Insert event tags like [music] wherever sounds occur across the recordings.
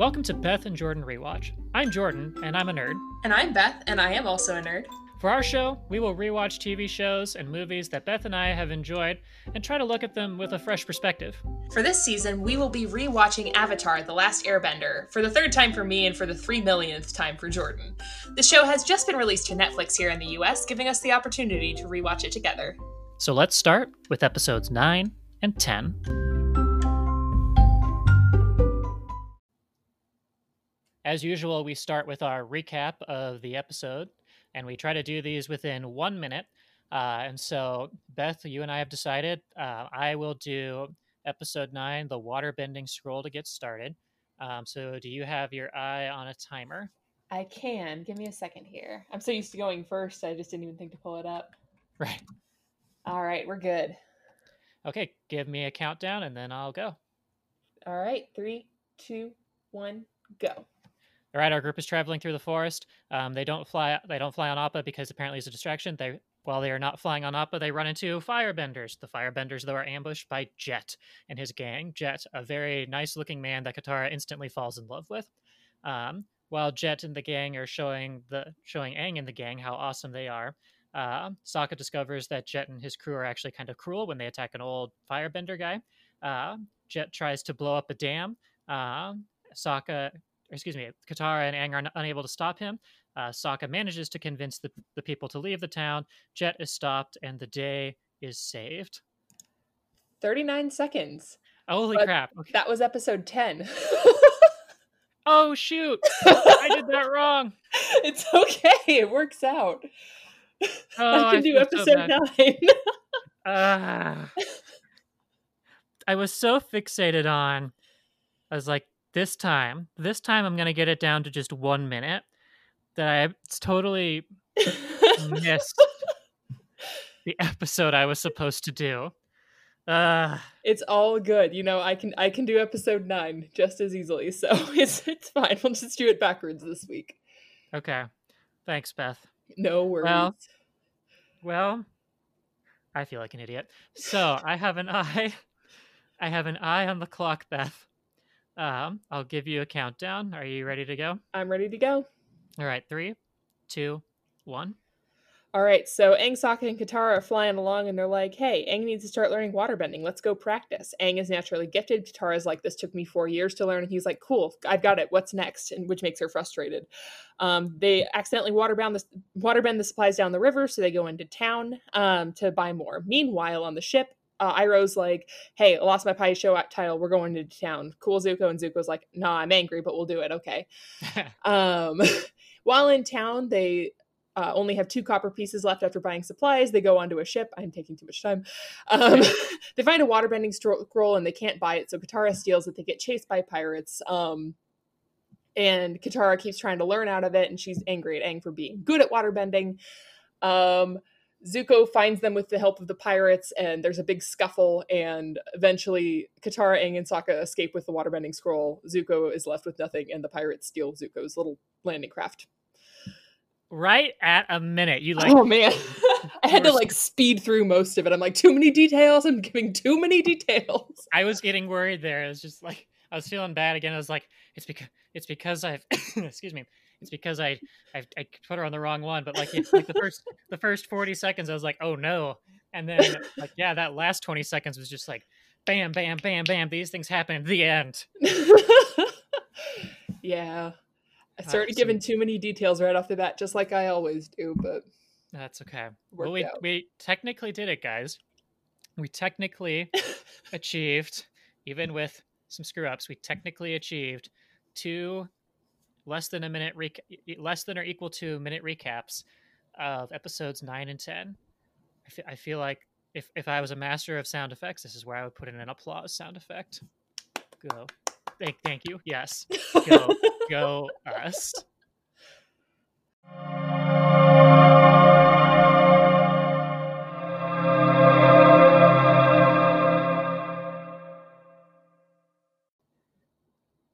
Welcome to Beth and Jordan Rewatch. I'm Jordan, and I'm a nerd. And I'm Beth, and I am also a nerd. For our show, we will rewatch TV shows and movies that Beth and I have enjoyed and try to look at them with a fresh perspective. For this season, we will be rewatching Avatar The Last Airbender for the third time for me and for the three millionth time for Jordan. The show has just been released to Netflix here in the US, giving us the opportunity to rewatch it together. So let's start with episodes 9 and 10. As usual, we start with our recap of the episode, and we try to do these within one minute. Uh, and so, Beth, you and I have decided uh, I will do episode nine, the water bending scroll, to get started. Um, so, do you have your eye on a timer? I can. Give me a second here. I'm so used to going first, I just didn't even think to pull it up. [laughs] Right. All right, we're good. Okay, give me a countdown and then I'll go. All right, three, two, one, go. All right, our group is traveling through the forest. Um, they don't fly. They don't fly on Appa because apparently it's a distraction. They while they are not flying on Appa, they run into firebenders. The firebenders, though, are ambushed by Jet and his gang. Jet, a very nice-looking man that Katara instantly falls in love with. Um, while Jet and the gang are showing the showing Aang and the gang how awesome they are, uh, Sokka discovers that Jet and his crew are actually kind of cruel when they attack an old firebender guy. Uh, Jet tries to blow up a dam. Uh, Sokka excuse me, Katara and Aang are unable to stop him. Uh, Sokka manages to convince the, the people to leave the town. Jet is stopped, and the day is saved. 39 seconds. Holy But crap. Okay. That was episode 10. [laughs] Oh, shoot. I did that [laughs] wrong. it's okay. It works out. Oh, I can do feel so episode 9. Ah. [laughs] I was so fixated on, I was like, this time, this time I'm going to get it down to just one minute that I it's totally missed [laughs] the episode I was supposed to do. Uh, it's all good. You know, I can I can do episode 9 just as easily. So [laughs] it's it's fine. We'll just do it backwards this week. okay. Thanks, Beth. No worries. Well, Well, I feel like an idiot. So I have an eye. [laughs] I have an eye on the clock, Beth. Um, I'll give you a countdown. Are you ready to go? I'm ready to go. All right, three, two, one. All right, so Aang, Sokka, and Katara are flying along, and they're like, "Hey, Aang needs to start learning waterbending. Let's go practice." Aang is naturally gifted. Katara's like, "This took me four years to learn," and he's like, "Cool, I've got it. What's next?" And which makes her frustrated. Um, they accidentally waterbound the waterbend the supplies down the river, so they go into town um, to buy more. Meanwhile, on the ship, uh, Iroh's like, "Hey, I lost my Pai Sho title. We're going to town. Cool, Zuko." And Zuko's like, "Nah, I'm angry, but we'll do it. Okay." [laughs] Um, [laughs] while in town, they uh, only have two copper pieces left after buying supplies. They go onto a ship. I'm taking too much time. Um, [laughs] they find a waterbending scroll and they can't buy it, so Katara steals it. They get chased by pirates. Um, and Katara keeps trying to learn out of it, and she's angry at Aang for being good at waterbending. Um, Zuko finds them with the help of the pirates, and there's a big scuffle. And eventually, Katara, Aang, and Sokka escape with the waterbending scroll. Zuko is left with nothing, and the pirates steal Zuko's little landing craft. right at a minute. You like oh man, [laughs] I had to like speed through most of it. I'm like, too many details. I'm giving too many details. I was getting worried there. It was just like I was feeling bad again. I was like, it's because it's because I've [coughs] excuse me. It's because I I I put her on the wrong one. But like, it's like the first [laughs] the first forty seconds, I was like, oh no. And then like yeah, that last twenty seconds was just like, bam, bam, bam, bam. These things happen the end. [laughs] yeah, I Ah, started so- giving too many details right off the bat, just like I always do. But That's okay. Well, we out. we technically did it, guys. We technically [laughs] achieved, even with some screw ups, we technically achieved two less than a minute rec- less than or equal to minute recaps of episodes nine and ten. I I feel like if if I was a master of sound effects, this is where I would put in an applause sound effect. Go. Thank, thank you. Yes. Go. [laughs] Go us.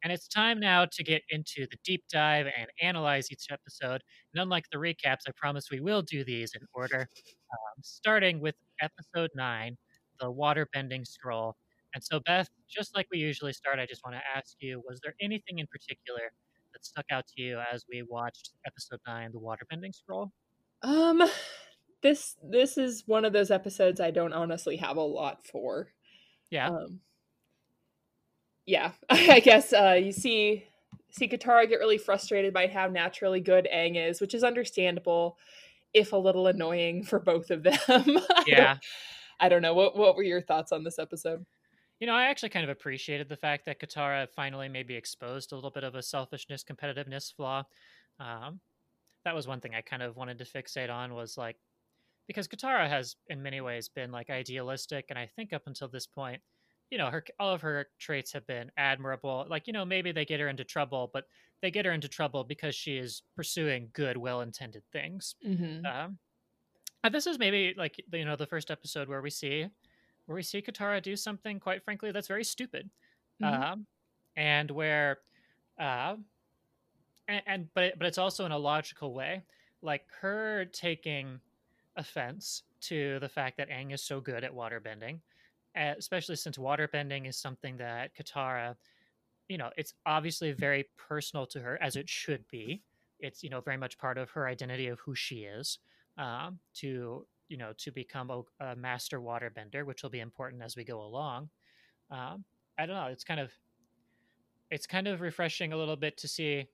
And it's time now to get into the deep dive and analyze each episode. And unlike the recaps, I promise we will do these in order, um, starting with episode nine, the waterbending scroll. And so, Beth, just like we usually start, I just want to ask you: Was there anything in particular that stuck out to you as we watched episode nine, the waterbending scroll? Um, this this is one of those episodes I don't honestly have a lot for. Yeah. Um, yeah, [laughs] I guess uh, you see see Katara get really frustrated by how naturally good Aang is, which is understandable, if a little annoying for both of them. [laughs] I Yeah. don't, I don't know. What what were your thoughts on this episode? You know, I actually kind of appreciated the fact that Katara finally maybe exposed a little bit of a selfishness, competitiveness flaw. Um, that was one thing I kind of wanted to fixate on was like because Katara has in many ways been like idealistic, and I think up until this point, you know, her all of her traits have been admirable. Like you know, maybe they get her into trouble, but they get her into trouble because she is pursuing good, well-intended things. Mm-hmm. Um, and this is maybe like you know the first episode where we see where we see Katara do something quite frankly that's very stupid, Mhm. um, and where, uh, and, and but it, but it's also in a logical way, like her taking offense to the fact that Aang is so good at waterbending, uh, especially since waterbending is something that Katara, you know, it's obviously very personal to her as it should be. It's you know very much part of her identity of who she is um, to you know to become a, a master waterbender, which will be important as we go along. Um, I don't know. It's kind of it's kind of refreshing a little bit to see.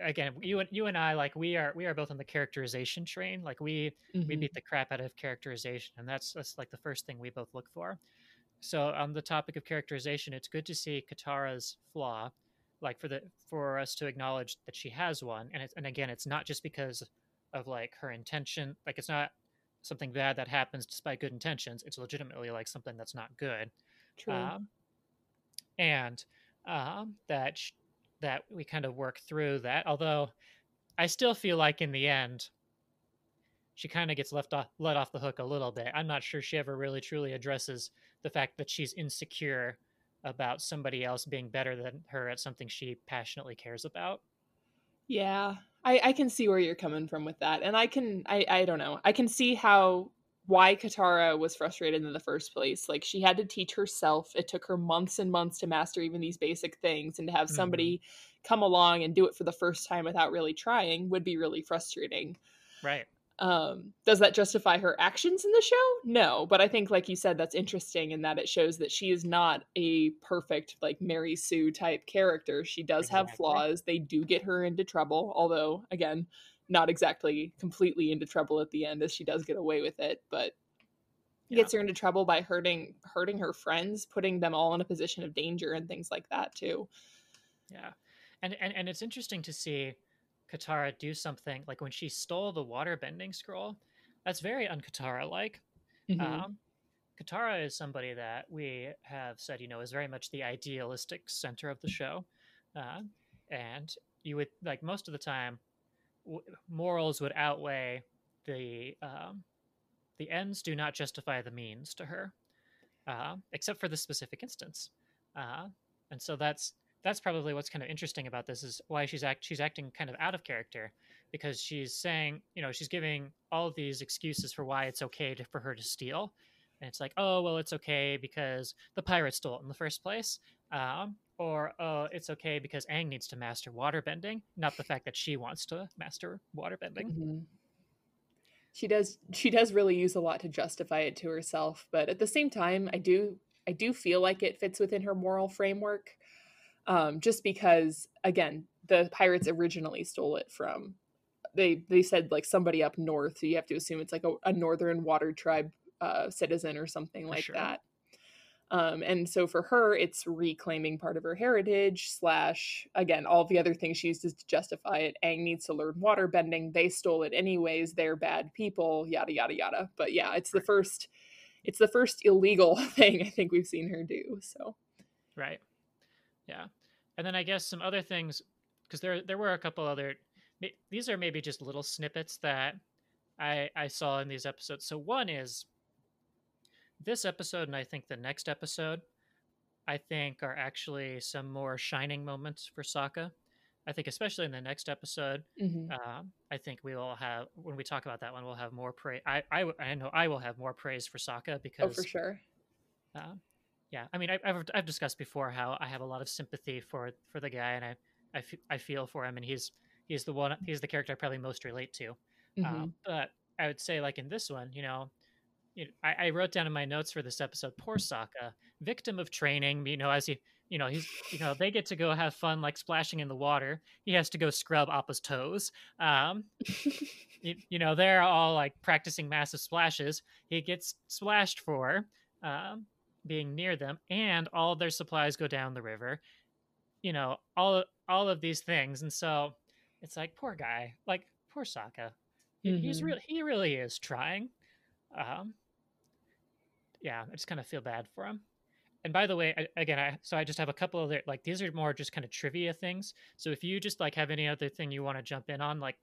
Again, you and you and I like we are we are both on the characterization train. Like we we Mhm. beat the crap out of characterization, and that's that's like the first thing we both look for. So on the topic of characterization, it's good to see Katara's flaw, like for the for us to acknowledge that she has one, and it's and again, it's not just because of like her intention, like it's not something bad that happens despite good intentions. It's legitimately like something that's not good, True. um, and um, that that we kind of work through that. Although I still feel like in the end, she kind of gets left off let off the hook a little bit. I'm not sure she ever really truly addresses the fact that she's insecure about somebody else being better than her at something she passionately cares about. Yeah, I, I can see where you're coming from with that, and I can I I don't know I can see how why Katara was frustrated in the first place. Like she had to teach herself. It took her months and months to master even these basic things, and to have Mhm. somebody come along and do it for the first time without really trying would be really frustrating. Right. Um, does that justify her actions in the show? No, but I think, like you said, that's interesting in that it shows that she is not a perfect, like Mary Sue type character. She does have flaws. They do get her into trouble, although, again, not exactly completely into trouble at the end, as she does get away with it. But Yeah. gets her into trouble by hurting hurting her friends, putting them all in a position of danger and things like that too. Yeah. And, and and it's interesting to see Katara do something like when she stole the water bending scroll. That's very un-Katara like. Mhm. Um, Katara is somebody that we have said, you know, is very much the idealistic center of the show, uh, and you would like most of the time, w- morals would outweigh the um, the ends do not justify the means to her, uh, except for this specific instance, uh, and so that's that's probably what's kind of interesting about this is why she's act she's acting kind of out of character because she's saying you know she's giving all these excuses for why it's okay to, for her to steal. And it's like oh well it's okay because the pirate stole it in the first place um, or oh it's okay because Aang needs to master waterbending not the fact that she wants to master waterbending Mhm. She does she does really use a lot to justify it to herself, but at the same time I do I do feel like it fits within her moral framework. Um, just because again, the pirates originally stole it from they they said like somebody up north, so you have to assume it's like a, a northern water tribe uh, citizen or something For like sure. that. Um, and so for her, it's reclaiming part of her heritage, slash, again, all the other things she uses to justify it. Aang needs to learn water bending. They stole it anyways. They're bad people, yada, yada, yada. But yeah, it's the first. It's the first illegal [laughs] thing I think we've seen her do. So right yeah and then i guess some other things because there there were a couple other these are maybe just little snippets that i i saw in these episodes so one is this episode and i think the next episode i think are actually some more shining moments for Sokka. i think especially in the next episode mhm. um, I think we will have when we talk about that one, we'll have more praise. I, I, I know I will have more praise for Sokka because oh, for sure. uh, yeah. I mean, I, I've I've discussed before how I have a lot of sympathy for for the guy, and I I, f- I feel for him, and he's he's the one he's the character I probably most relate to. Mhm. Um, but I would say, like in this one, you know, you know, I, I wrote down in my notes for this episode, poor Sokka, victim of training. You know, as he, you know, he's, you know, they get to go have fun, like splashing in the water. He has to go scrub Appa's toes. Um, [laughs] you, you know, they're all like practicing massive splashes. He gets splashed for um, being near them, and all their supplies go down the river. You know, all all of these things, and so it's like poor guy, like poor Sokka. He- He's really he really is trying. Um, yeah, I just kind of feel bad for him. And by the way, I, again, I so I just have a couple other like these are more just kind of trivia things. So if you just like have any other thing you want to jump in on, like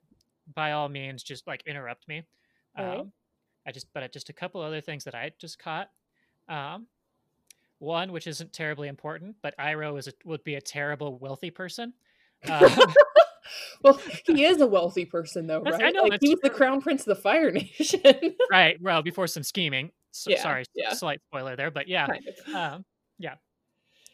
by all means, just like interrupt me. Um, I just but just a couple other things that I just caught. Um, one which isn't terribly important, but Iroh is a, would be a terrible wealthy person. Um, [laughs] well, he [laughs] is a wealthy person, though, right? I know, like, he was the crown prince of the Fire [laughs] Nation. right. Well, before some scheming. So, Yeah, sorry, yeah. slight spoiler there, but yeah. kind of. um yeah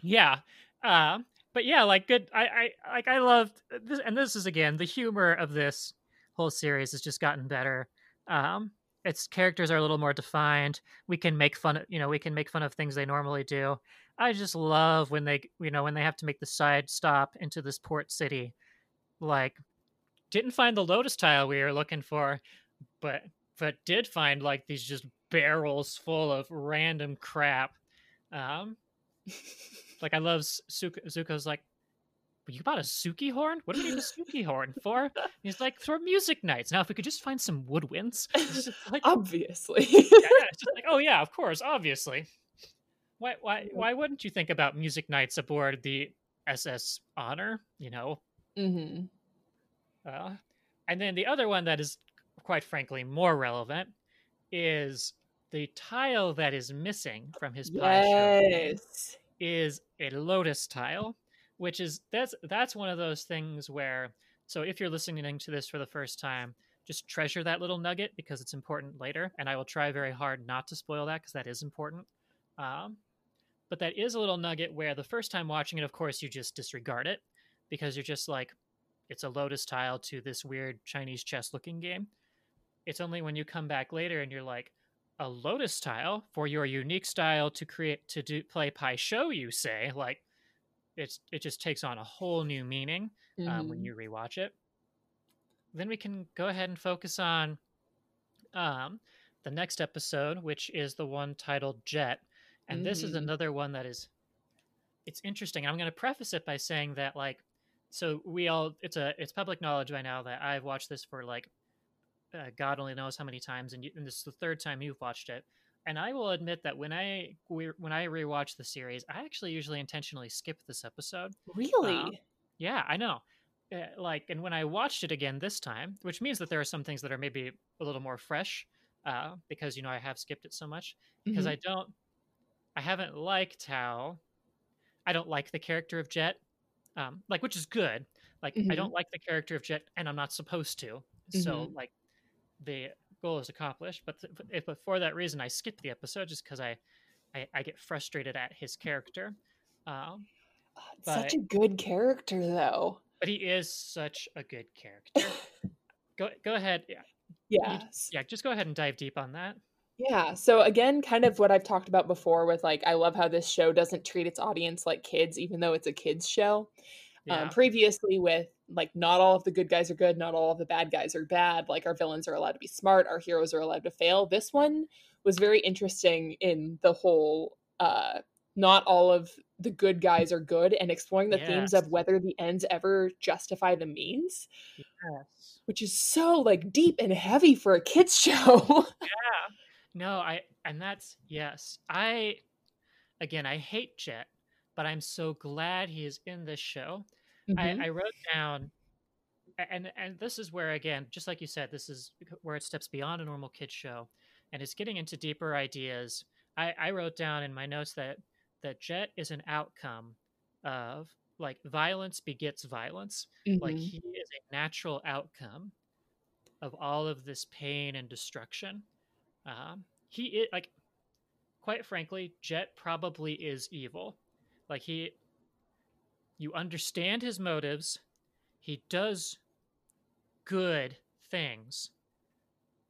yeah um but yeah like good i i like i loved this and this is again the humor of this whole series has just gotten better um its characters are a little more defined we can make fun of you know we can make fun of things they normally do i just love when they you know when they have to make the side stop into this port city like didn't find the lotus tile we were looking for but but did find like these just barrels full of random crap um [laughs] like I love Zuko, Zuko's like, "But you bought a Tsungi horn? What do you need a Tsungi horn for? He's like, for music nights. Now, if we could just find some woodwinds, [laughs] like, Obviously. yeah, yeah, it's just [laughs] like, oh yeah, of course, obviously. Why, why, why wouldn't you think about music nights aboard the SS Honor? You know, hmm uh, and then the other one that is, quite frankly, more relevant is the tile that is missing from his pie Yes. is a lotus tile which is that's that's one of those things where so if you're listening to this for the first time just treasure that little nugget because it's important later and i will try very hard not to spoil that because that is important um, but that is a little nugget where the first time watching it of course you just disregard it because you're just like it's a lotus tile to this weird chinese chess looking game it's only when you come back later and you're like a lotus tile for your unique style to create to do play pai sho you say like it's it just takes on a whole new meaning um, when you rewatch it then we can go ahead and focus on um, the next episode which is the one titled jet and this is Mhm. another one that is it's interesting i'm going to preface it by saying that like so we all it's a it's public knowledge by now that i've watched this for like uh, god only knows how many times and, you, and this is the third time you've watched it and i will admit that when i when i rewatch the series i actually usually intentionally skip this episode Really? yeah, I know. Uh, like, and when I watched it again this time, which means that there are some things that are maybe a little more fresh, uh, because you know I have skipped it so much. Because Mhm. I don't, I haven't liked how, I don't like the character of Jet, um, like which is good. Like I Mhm. don't like the character of Jet, and I'm not supposed to. So like, the goal is accomplished. But th- but for that reason, I skip the episode just because I, I, I get frustrated at his character. Um, Such but- a good character, though. but he is such a good character. [laughs] go go ahead. Yeah, Yeah. yeah, just go ahead and dive deep on that. Yeah. So again, kind of what I've talked about before with like I love how this show doesn't treat its audience like kids, even though it's a kids show. Yeah. Um, previously, with like not all of the good guys are good, not all of the bad guys are bad. Like our villains are allowed to be smart, our heroes are allowed to fail. This one was very interesting in the whole. uh not all of the good guys are good and exploring the themes of whether the ends ever justify the means yes. which is so like deep and heavy for a kids [laughs] show Yeah. No, I and that's yes. I again, I hate Jet, but I'm so glad he is in this show. Mhm. I, I wrote down, and and this is where again, just like you said, this is where it steps beyond a normal kids show, and it's getting into deeper ideas. I, I wrote down in my notes that that Jet is an outcome of like violence begets violence. Like Mhm. he is a natural outcome of all of this pain and destruction. Um, he is like quite frankly, Jet probably is evil. Like he you understand his motives. He does good things,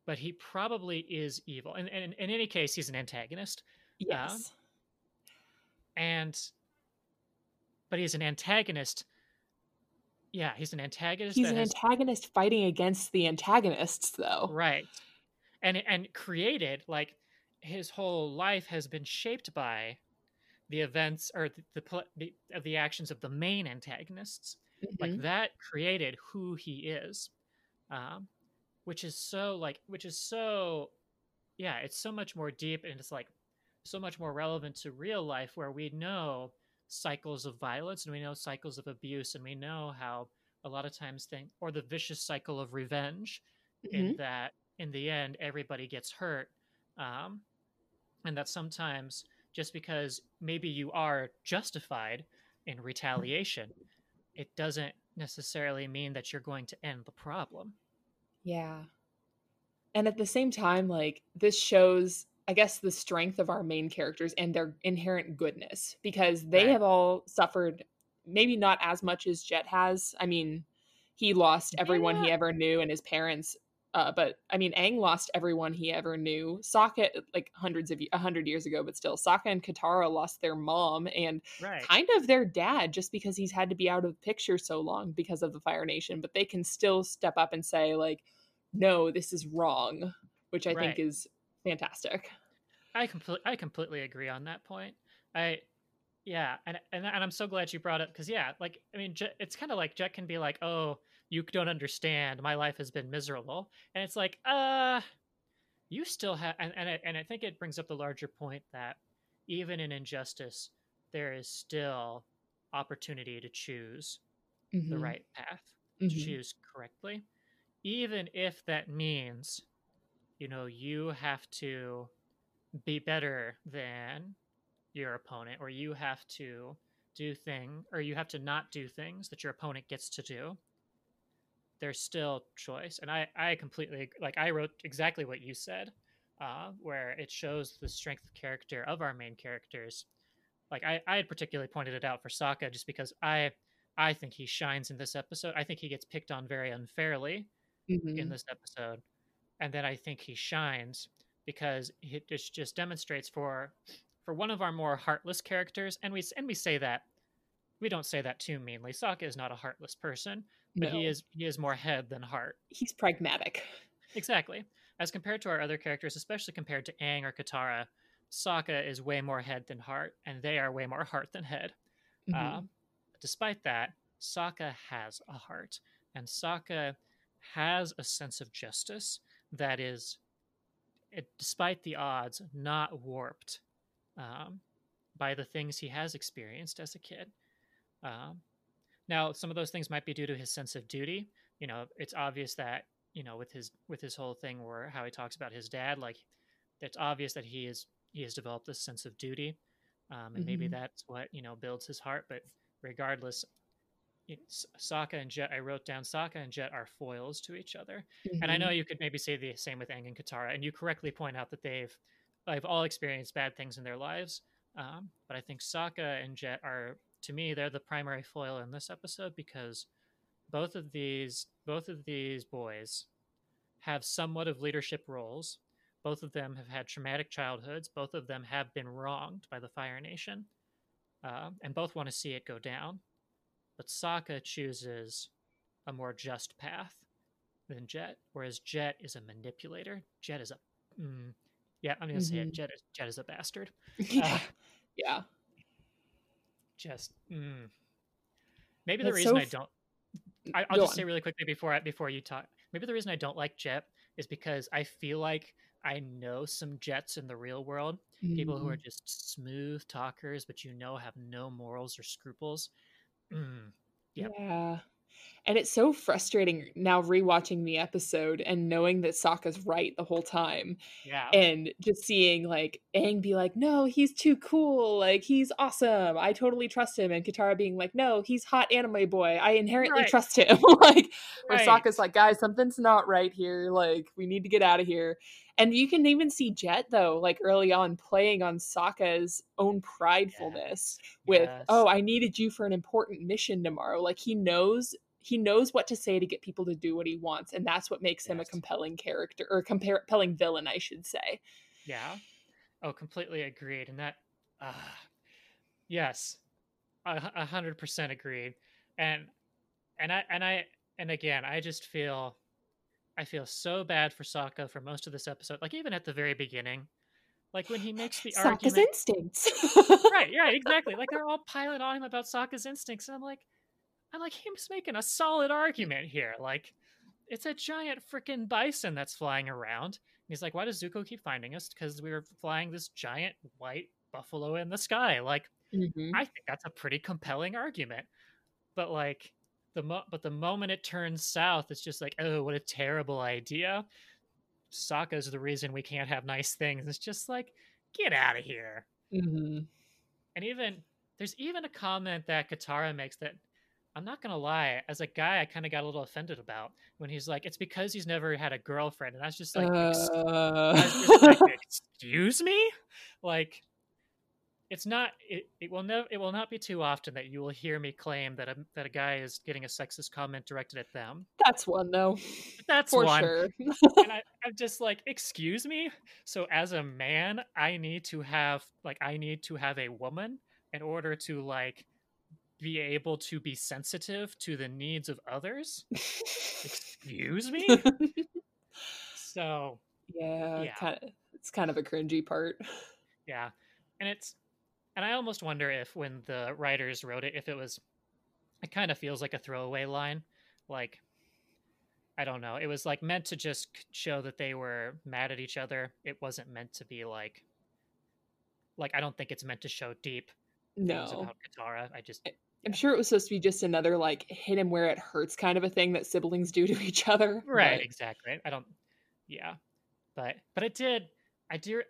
but he probably is evil. And, and in any case, he's an antagonist. Yes. Um, and but he's an antagonist. Yeah, he's an antagonist. He's an has- antagonist fighting against the antagonists, though. right and and created like his whole life has been shaped by the events or the the, the of the actions of the main antagonists like Mhm. that created who he is um which is so like which is so yeah it's so much more deep and it's like so much more relevant to real life where we know cycles of violence and we know cycles of abuse and we know how a lot of times thing or the vicious cycle of revenge in Mhm. that in the end everybody gets hurt um, and that sometimes just because maybe you are justified in retaliation it doesn't necessarily mean that you're going to end the problem Yeah. And at the same time, like, this shows, I guess, the strength of our main characters and their inherent goodness because they Right. have all suffered, maybe not as much as Jet has. I mean, he lost everyone he ever knew and his parents. Uh, but I mean, Aang lost everyone he ever knew. Sokka, like hundreds of a hundred years ago, but still, Sokka and Katara lost their mom and right kind of their dad just because he's had to be out of the picture so long because of the Fire Nation, but they can still step up and say like, "No, this is wrong," which I Right. think is fantastic. I completely I completely agree on that point. I yeah, and and and I'm so glad you brought it because yeah, like I mean, Jet, it's kind of like Jet can be like, "Oh, you don't understand. My life has been miserable," and it's like, uh, you still have, and and I, and I think it brings up the larger point that even in injustice, there is still opportunity to choose the Mhm, right path to mhm. choose correctly, even if that means, you know, you have to be better than your opponent, or you have to do thing, or you have to not do things that your opponent gets to do. There's still choice, and I I completely like I wrote exactly what you said, uh, where it shows the strength of character of our main characters. Like I I had particularly pointed it out for Sokka just because I I think he shines in this episode. I think he gets picked on very unfairly in Mhm. this episode, and then I think he shines because it just just demonstrates for for one of our more heartless characters, and we and we say that we don't say that too meanly. Sokka is not a heartless person, but he is he is more head than heart. he's pragmatic. Exactly. As compared to our other characters, especially compared to Aang or Katara, Sokka is way more head than heart, and they are way more [laughs] heart than head. Mhm. Um, despite that, Sokka has a heart, and Sokka has a sense of justice that is, it, despite the odds, not warped um, by the things he has experienced as a kid. Um, now, some of those things might be due to his sense of duty. You know, it's obvious that you know with his with his whole thing where how he talks about his dad, like it's obvious that he is he has developed this sense of duty, um, and maybe Mhm. that's what you know builds his heart. But regardless, you know, Sokka and Jet, I wrote down Sokka and Jet are foils to each other, and I know Mhm. you could maybe say the same with Aang and Katara, and you correctly point out that they've they've all experienced bad things in their lives. Um, but I think Sokka and Jet are, to me, they're the primary foil in this episode because both of these both of these boys have somewhat of leadership roles. Both of them have had traumatic childhoods. Both of them have been wronged by the Fire Nation, uh, and both want to see it go down. But Sokka chooses a more just path than Jet, whereas Jet is a manipulator. Jet is a, mm, yeah, I'm gonna say it. Mhm. Jet is Jet is a bastard. [laughs] yeah. yeah. Just mm. maybe the That's reason so I f- don't. I, I'll Go just say really quickly before I, before you talk. Maybe the reason I don't like Jet is because I feel like I know some Jets in the real world, people who are Mhm. just smooth talkers, but you know have no morals or scruples. Mm, Yep. Yeah. And it's so frustrating now rewatching the episode and knowing that Sokka's right the whole time yeah, and just seeing like Aang be like, no, he's too cool. Like he's awesome. I totally trust him. And Katara being like, no, he's hot anime boy. I inherently Right. trust him. [laughs] like where. Sokka's like, guys, something's not right here. Like we need to get out of here. And you can even see Jet though, like early on, playing on Sokka's own pridefulness with, Yes. "Oh, I needed you for an important mission tomorrow." Like he knows he knows what to say to get people to do what he wants, and that's what makes him a compelling character or a compelling villain, I should say. Yeah. Oh, completely agreed. And that, uh, yes, a hundred percent agreed. And and I and I and again, I just feel, I feel so bad for Sokka for most of this episode. Like even at the very beginning, like when he makes the Sokka's argument. instincts. right, right, exactly. Like they're all [laughs] piling on him about Sokka's instincts, and I'm like, I'm like, he's making a solid argument here. Like, it's a giant freaking bison that's flying around. And he's like, why does Zuko keep finding us? Because we were flying this giant white buffalo in the sky. Like, Mhm. I think that's a pretty compelling argument. But like, the mo- but the moment it turns south, it's just like, oh, what a terrible idea. Sokka's the reason we can't have nice things. It's just like, get out of here. Mhm. And even there's even a comment that Katara makes that I'm not gonna lie, as a guy, I kind of got a little offended about when he's like, "It's because he's never had a girlfriend," and I was just like, "Ex- I was just Uh, like, [laughs] "Excuse me," like. It's not. It, it will never. It will not be too often that you will hear me claim that a that a guy is getting a sexist comment directed at them. that's one though, that's for one. sure. [laughs] and I, I'm just like, excuse me. So as a man, I need to have like I need to have a woman in order to like be able to be sensitive to the needs of others. Excuse me. [laughs] So yeah, Yeah. kind of. It's kind of a cringy part. yeah, and it's and I almost wonder if when the writers wrote it, if it was, it kind of feels like a throwaway line, like. I don't know. It was like meant to just show that they were mad at each other. It wasn't meant to be like like I don't think it's meant to show deep things No, about Katara. I just I'm sure it was supposed to be just another like hit him where it hurts kind of a thing that siblings do to each other. right but- exactly. I don't yeah. But but it did I do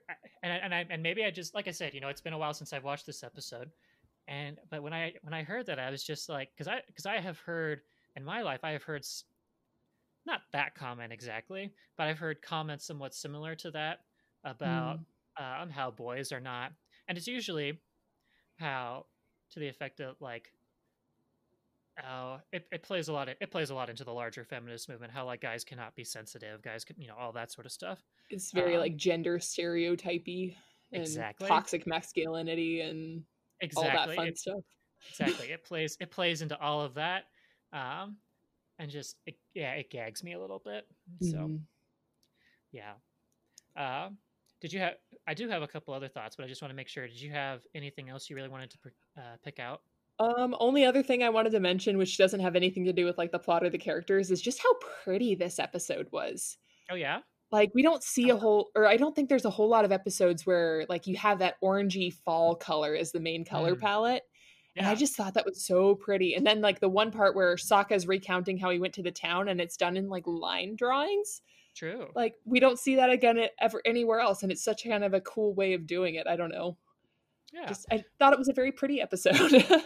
and I, and I and maybe I just like I said, you know, it's been a while since I've watched this episode. And but when I when I heard that I was just like cuz I cuz I have heard in my life I have heard not that comment exactly, but I've heard comments somewhat similar to that about um, how boys are not, and it's usually how to the effect of like, oh, it, it plays a lot. It plays a lot into the larger feminist movement. How like guys cannot be sensitive, guys can, you know, all that sort of stuff. It's very Um, like gender stereotypy and Exactly. toxic masculinity and all that Exactly, fun it, stuff. exactly. [laughs] It plays it plays into all of that, um, and just it, yeah, it gags me a little bit. So. Mhm. Yeah. Um, did you have? I do have a couple other thoughts, but I just want to make sure. Did you have anything else you really wanted to uh, pick out? Um, only other thing I wanted to mention, which doesn't have anything to do with like the plot or the characters, is just how pretty this episode was. Oh yeah. Like we don't see a Oh. whole, or I don't think there's a whole lot of episodes where like you have that orangey fall color as the main color Mm. palette. And I just thought that was so pretty. And then like the one part where Sokka's recounting how he went to the town and it's done in like line drawings. True. Like we don't see that again at- ever anywhere else. And it's such kind of a cool way of doing it. I don't know. yeah. Just I thought it was a very pretty episode. [laughs]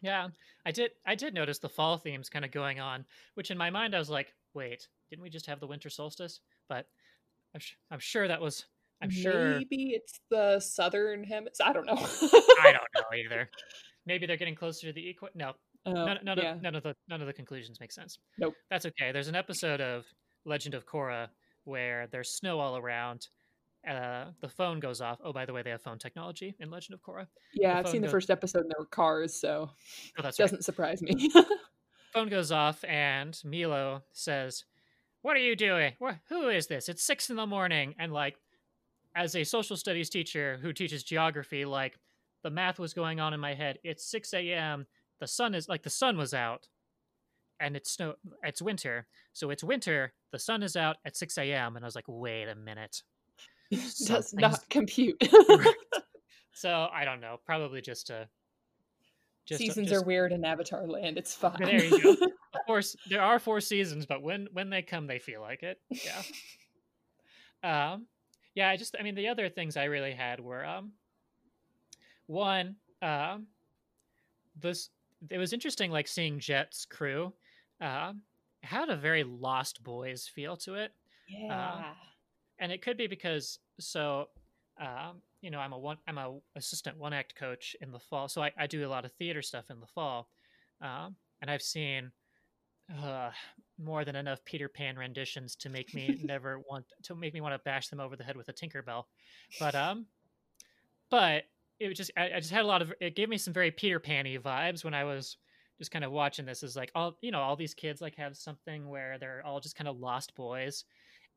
Yeah. I did. I did notice the fall themes kind of going on, which in my mind I was like, wait, didn't we just have the winter solstice? But I'm, sh- I'm sure that was. I'm sure. Maybe it's the southern hemisphere. I don't know. I don't know [laughs] either. Maybe they're getting closer to the equa. No, Oh, none, none, yeah. of, none of the none of the conclusions make sense. Nope. That's okay. There's an episode of Legend of Korra where there's snow all around. Uh, the phone goes off. Oh, by the way, they have phone technology in Legend of Korra. yeah, the I've seen the goes- first episode and there were cars, so Oh, that's doesn't surprise me. Phone goes off, and Milo says, "What are you doing? Wh- Who is this? It's six in the morning." And like, as a social studies teacher who teaches geography, like the math was going on in my head. It's six a.m. The sun is like the sun was out, and it's snow. It's winter, so it's winter. The sun is out at six a.m. And I was like, "Wait a minute." [laughs] Does not compute. [laughs] [laughs] So I don't know. Probably just to. Just Seasons just- are weird in Avatar land. It's fine. There you go. [laughs] of course, there are four seasons, but when when they come, they feel like it. Yeah. [laughs] um, yeah. I just, I mean, the other things I really had were um, one, um, this. It was interesting, like seeing Jet's crew. Um, had a very Lost Boys feel to it. yeah. and it could be because so um, you know i'm a one i'm a assistant one act coach in the fall so i, I do a lot of theater stuff in the fall um, and i've seen uh, more than enough peter pan renditions to make me [laughs] never want to make me want to bash them over the head with a tinkerbell but um but it was just I, I just had a lot of it gave me some very peter panny vibes when i was just kind of watching this is like all you know all these kids like have something where they're all just kind of lost boys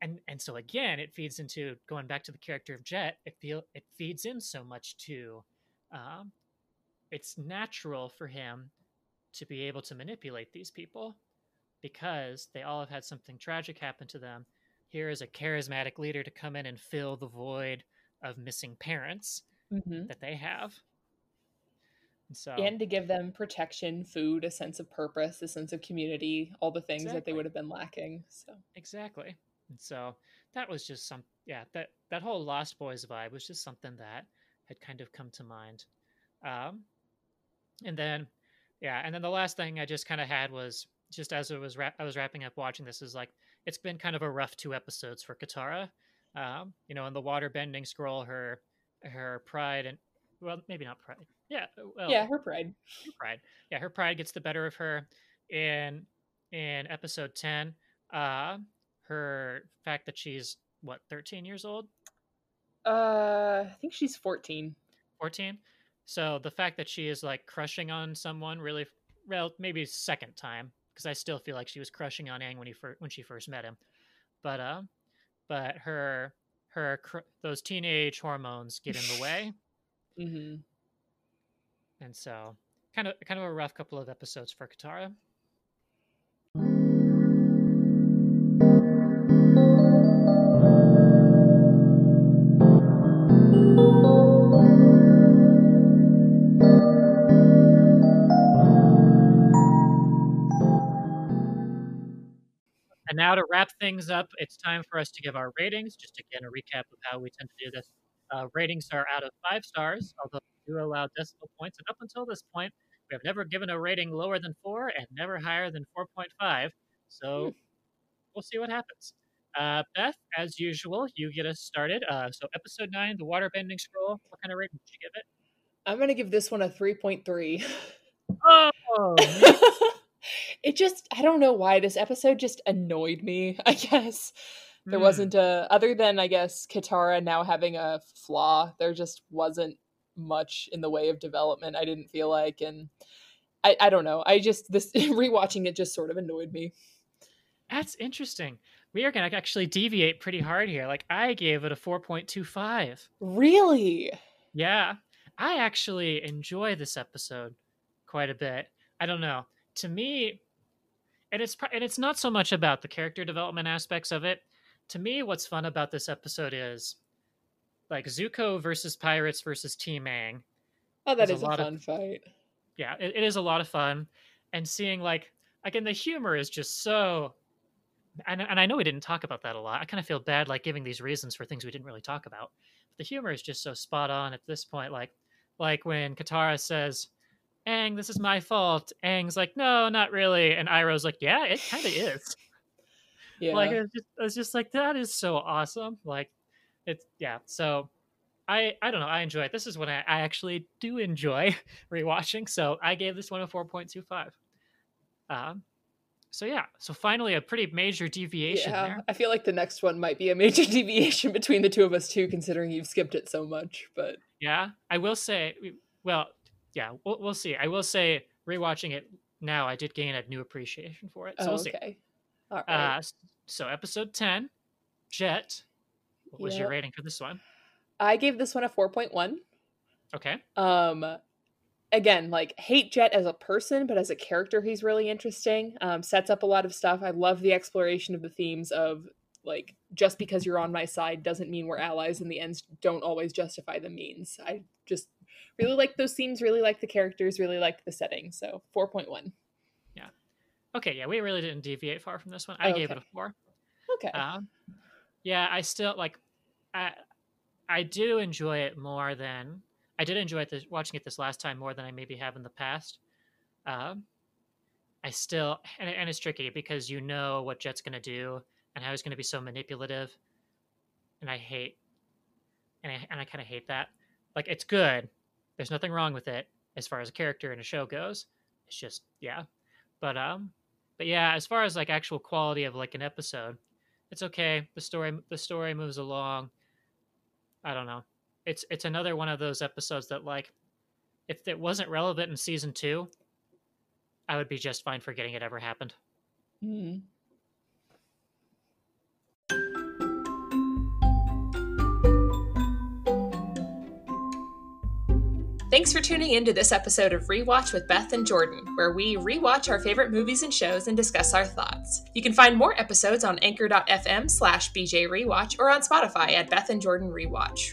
and and so again it feeds into going back to the character of jet it feel it feeds in so much to um, it's natural for him to be able to manipulate these people because they all have had something tragic happen to them here is a charismatic leader to come in and fill the void of missing parents Mhm. that they have and so And to give them protection, food, a sense of purpose, a sense of community, all the things that they would have been lacking. So Exactly. And so that was just some yeah, that that whole Lost Boys vibe was just something that had kind of come to mind. Um and then yeah, and then the last thing I just kind of had was just as it was wrap- I was wrapping up watching this is like it's been kind of a rough two episodes for Katara. Um, you know, in the water bending scroll her her pride and well, maybe not pride. Yeah, well, yeah, her pride. her pride. Yeah, her pride gets the better of her in in episode 10. Uh her fact that she's what 13 years old, Uh, I think she's 14. 14. So the fact that she is like crushing on someone really well maybe second time because I still feel like she was crushing on Aang when he fir- when she first met him. But uh but her her cr- those teenage hormones get in the way [laughs] mm-hmm. and so kind of kind of a rough couple of episodes for Katara. Now to wrap things up, it's time for us to give our ratings. Just again, a recap of how we tend to do this. Uh, ratings are out of five stars, although we do allow decimal points. And up until this point, we have never given a rating lower than four and never higher than 4.5. So we'll see what happens. Uh, Beth, as usual, you get us started. Uh, so episode nine, the waterbending scroll. What kind of rating did you give it? I'm gonna give this one a 3.3. Oh, [laughs] it just I don't know why this episode just annoyed me, [laughs] I guess. There Hmm. wasn't a other than I guess Katara now having a flaw, there just wasn't much in the way of development, I didn't feel like and I, I don't know. I just this [laughs] rewatching it just sort of annoyed me. That's interesting. We are going to actually deviate pretty hard here. Like, I gave it a 4.25. Really? Yeah, I actually enjoy this episode quite a bit. I don't know. To me, and it's and it's not so much about the character development aspects of it. To me, what's fun about this episode is like Zuko versus Pirates versus Team Aang. Oh, that There's a a, lot of- fun fight. Yeah, it, it is a lot of fun, and seeing like again the humor is just so. And, and I know we didn't talk about that a lot. I kind of feel bad like giving these reasons for things we didn't really talk about. But the humor is just so spot on at this point. Like like when Katara says, Aang, this is my fault. Aang's like, no, not really. And Iroh's like, yeah, it kind of is. Yeah. Like, it's just, it's just like, that is so awesome. Like, it's, yeah. So I, I don't know. I enjoy it. This is what I, I actually do enjoy [laughs] rewatching. So I gave this one a 4.25. Um, so yeah. So finally, a pretty major deviation yeah, there. I feel like the next one might be a major [laughs] deviation between the two of us too, considering you've skipped it so much. But Yeah. I will say, well, yeah, we'll, we'll see. I will say, rewatching it now, I did gain a new appreciation for it. So oh, we'll see. okay, all right. Uh, so episode 10, Jet. What was your rating for this one? I gave this one a four point one. Okay. Um, again, like hate Jet as a person, but as a character, he's really interesting. Um, sets up a lot of stuff. I love the exploration of the themes of like just because you're on my side doesn't mean we're allies, and the ends don't always justify the means. I just really like those scenes, Really like the characters. Really liked the setting. So four point one. Yeah. Okay, yeah, we really didn't deviate far from this one. I Oh, gave it a four. Okay. Um, yeah, I still like, I, I do enjoy it more than I did enjoy it this, watching it this last time more than I maybe have in the past. Um, I still, and, and it's tricky because you know what Jet's going to do and how he's going to be so manipulative. and I hate and I and I kind of hate that. Like it's good. There's nothing wrong with it as far as a character in a show goes. It's just yeah. But um but yeah, as far as like actual quality of like an episode, it's okay. The story the story moves along. I don't know. It's it's another one of those episodes that like if it wasn't relevant in season 2, I would be just fine forgetting it ever happened. Mm. Thanks for tuning in to this episode of Rewatch with Beth and Jordan, where we rewatch our favorite movies and shows and discuss our thoughts. You can find more episodes on anchor.fm slash bjrewatch or on Spotify at Beth and Jordan Rewatch.